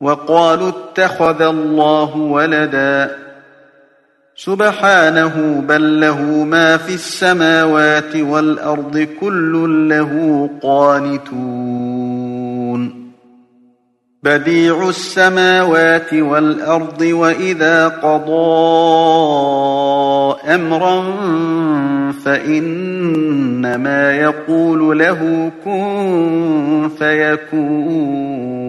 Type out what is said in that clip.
وقالوا اتخذ الله ولدا سبحانه بل له ما في السماوات والأرض كل له قانتون. بديع السماوات والأرض وإذا قضى أمرا فإنما يقول له كن فيكون.